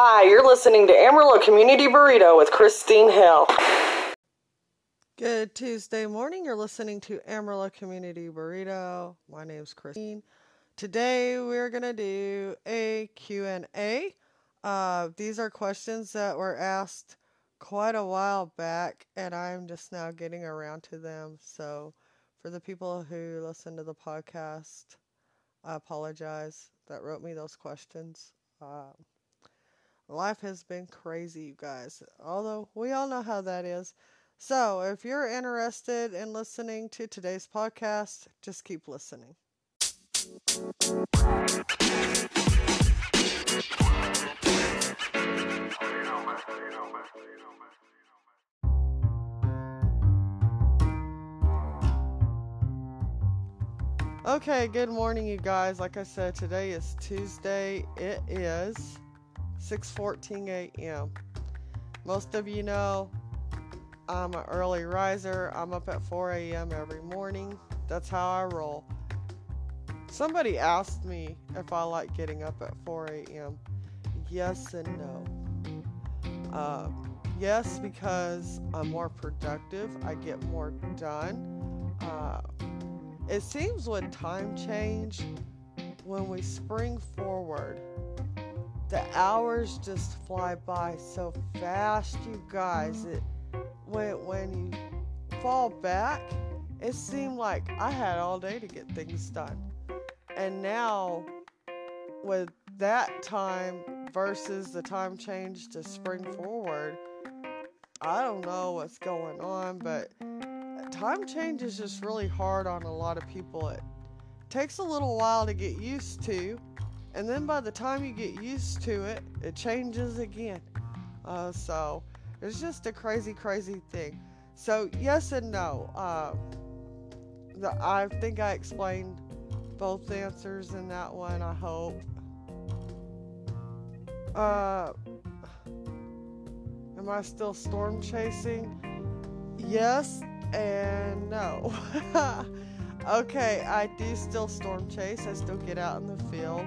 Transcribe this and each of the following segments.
Hi, you're listening to Amarillo Community Burrito with Christine Hill. Good Tuesday morning. You're listening to Amarillo Community Burrito. My name's Christine. Today we're going to do a Q&A. Uh, these are questions that were asked quite a while back and I'm just now getting around to them. So for the people who listen to the podcast, I apologize that wrote me those questions. Uh, life has been crazy, you guys. Although we all know how that is. So, if you're interested in listening to today's podcast, just keep listening. Okay, good morning you guys. Like I said, today is Tuesday. It is 6:14 a.m. Most of you know I'm an early riser. I'm up at 4 a.m. every morning. That's how I roll. Somebody asked me if I like getting up at 4 a.m. Yes and no. Uh, yes, because I'm more productive. I get more done. Uh, it seems when time change, when we spring forward, the hours just fly by so fast, you guys. It when when you fall back, it seemed like I had all day to get things done. And now with that time versus the time change to spring forward, I don't know what's going on, but time change is just really hard on a lot of people. It takes a little while to get used to, and then by the time you get used to it, it changes again. Uh, so it's just a crazy, crazy thing. So yes and no. Uh, the, I think I explained both answers in that one. I hope. Uh, am I still storm chasing? Yes, and no. okay, I do still storm chase. I still get out in the field.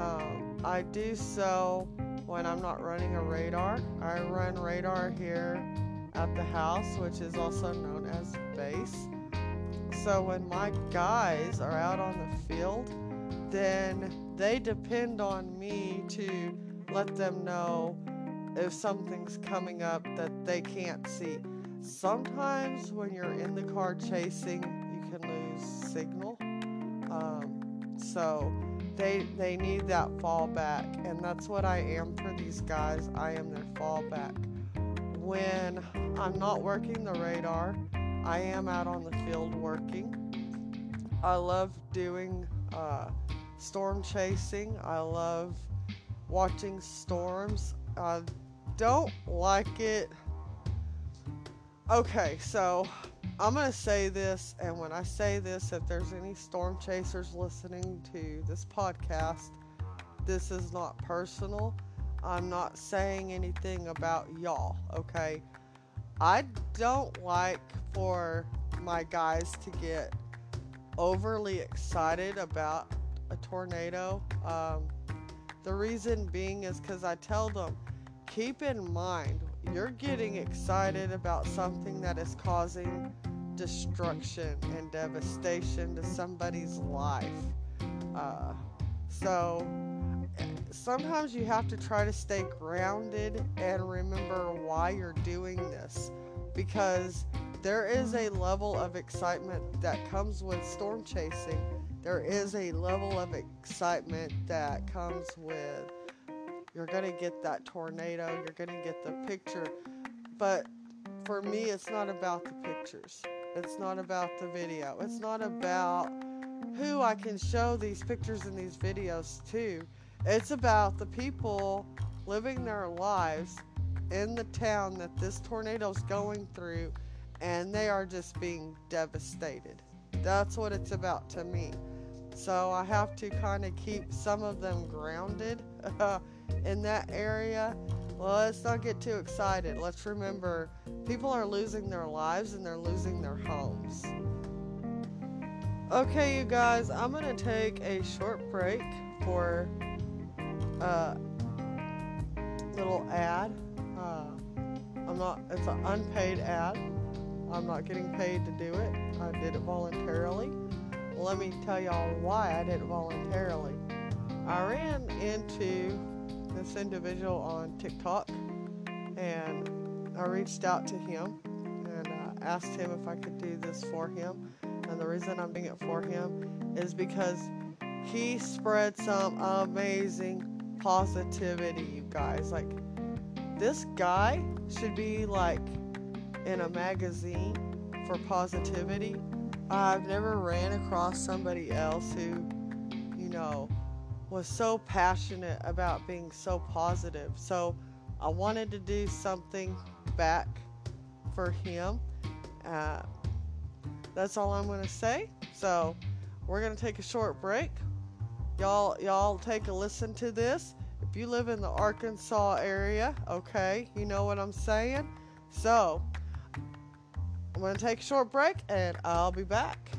Um, I do so when I'm not running a radar. I run radar here at the house, which is also known as base. So when my guys are out on the field, then they depend on me to let them know if something's coming up that they can't see. Sometimes when you're in the car chasing, you can lose signal. Um, so they they need that fallback, and that's what I am for these guys. I am their fallback. When I'm not working the radar, I am out on the field working. I love doing uh, storm chasing. I love watching storms. I don't like it Okay, so I'm going to say this, and when I say this, if there's any storm chasers listening to this podcast, this is not personal. I'm not saying anything about y'all, okay? I don't like for my guys to get overly excited about a tornado. Um, the reason being is because I tell them, keep in mind you're getting excited about something that is causing destruction and devastation to somebody's life. Uh, so sometimes you have to try to stay grounded and remember why you're doing this because there is a level of excitement that comes with storm chasing. There is a level of excitement that comes with you're going to get that tornado, you're going to get the picture. But for me, it's not about the pictures, it's not about the video, it's not about who I can show these pictures and these videos to. It's about the people living their lives in the town that this tornado is going through and they are just being devastated. That's what it's about to me. So I have to kind of keep some of them grounded uh, in that area, let's not get too excited. Let's remember people are losing their lives and they're losing their homes. Okay, you guys, I'm going to take a short break for uh, little ad. Uh, I'm not. It's an unpaid ad. I'm not getting paid to do it. I did it voluntarily. Let me tell y'all why I did it voluntarily. I ran into this individual on TikTok and I reached out to him and uh, asked him if I could do this for him. And the reason I'm doing it for him is because he spread some amazing positivity, you guys. Like, this guy should be like in a magazine for positivity. I've never ran across somebody else who, you know, was so passionate about being so positive. So I wanted to do something back for him. Uh, that's all I'm going to say. So we're going to take a short break. Y'all, y'all take a listen to this. If you live in the Arkansas area, okay, you know what I'm saying. So I'm going to take a short break and I'll be back.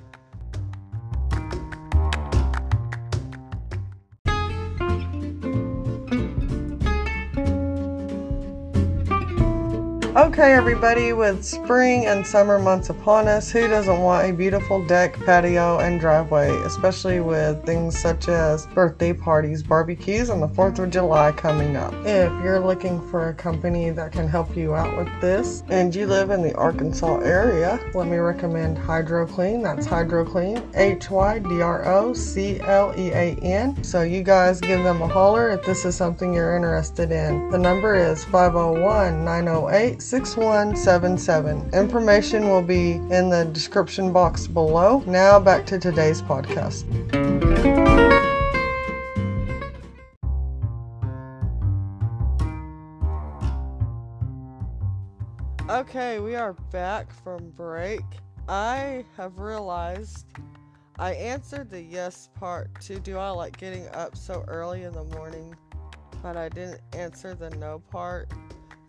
Okay, everybody, with spring and summer months upon us, who doesn't want a beautiful deck, patio, and driveway, especially with things such as birthday parties, barbecues, and the 4th of July coming up? If you're looking for a company that can help you out with this and you live in the Arkansas area, let me recommend HydroClean. That's HydroClean, H Y D R O C L E A N. So you guys give them a holler if this is something you're interested in. The number is 501 908 6177. Information will be in the description box below. Now back to today's podcast. Okay, we are back from break. I have realized I answered the yes part to do I like getting up so early in the morning, but I didn't answer the no part.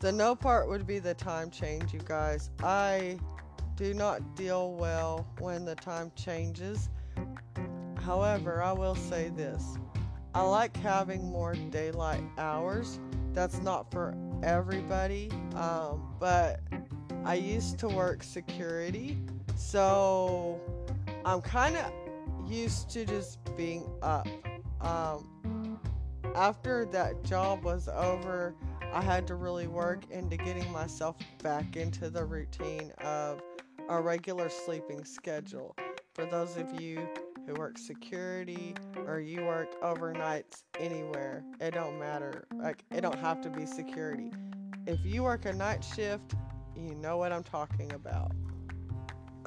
The no part would be the time change, you guys. I do not deal well when the time changes. However, I will say this I like having more daylight hours. That's not for everybody, um, but I used to work security, so I'm kind of used to just being up. Um, after that job was over, I had to really work into getting myself back into the routine of a regular sleeping schedule. For those of you who work security or you work overnights anywhere, it don't matter. Like it don't have to be security. If you work a night shift, you know what I'm talking about.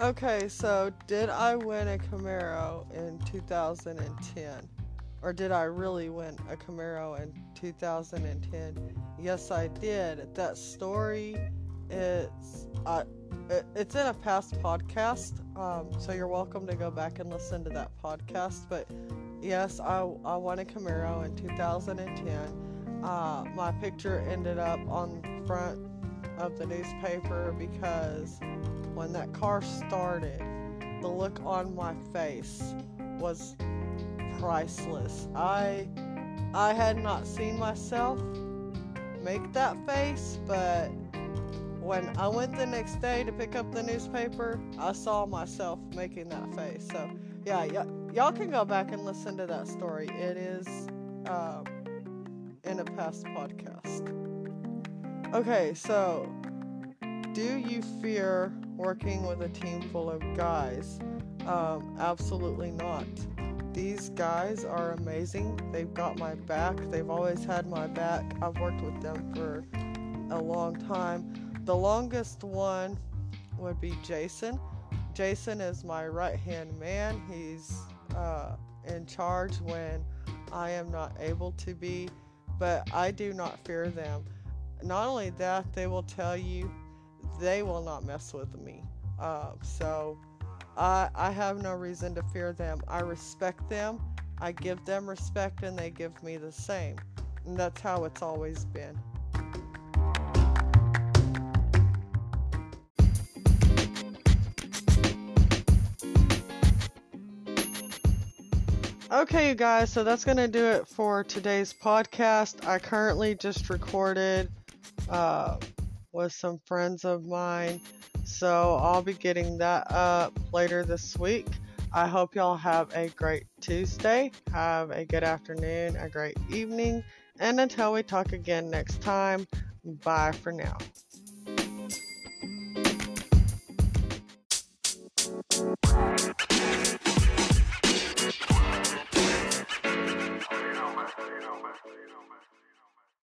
Okay, so did I win a Camaro in 2010? Or did I really win a Camaro in 2010? Yes, I did. That story, it's uh, it's in a past podcast, um, so you're welcome to go back and listen to that podcast. But yes, I I won a Camaro in 2010. Uh, my picture ended up on the front of the newspaper because when that car started, the look on my face was priceless. I I had not seen myself make that face, but when I went the next day to pick up the newspaper, I saw myself making that face. So, yeah, y- y'all can go back and listen to that story. It is um, in a past podcast. Okay, so do you fear working with a team full of guys? Um, absolutely not. These guys are amazing. They've got my back. They've always had my back. I've worked with them for a long time. The longest one would be Jason. Jason is my right hand man. He's uh, in charge when I am not able to be, but I do not fear them. Not only that, they will tell you they will not mess with me. Uh, so I, I have no reason to fear them. I respect them. I give them respect and they give me the same. And that's how it's always been. Okay, you guys, so that's going to do it for today's podcast. I currently just recorded uh, with some friends of mine, so I'll be getting that up later this week. I hope y'all have a great Tuesday, have a good afternoon, a great evening, and until we talk again next time, bye for now.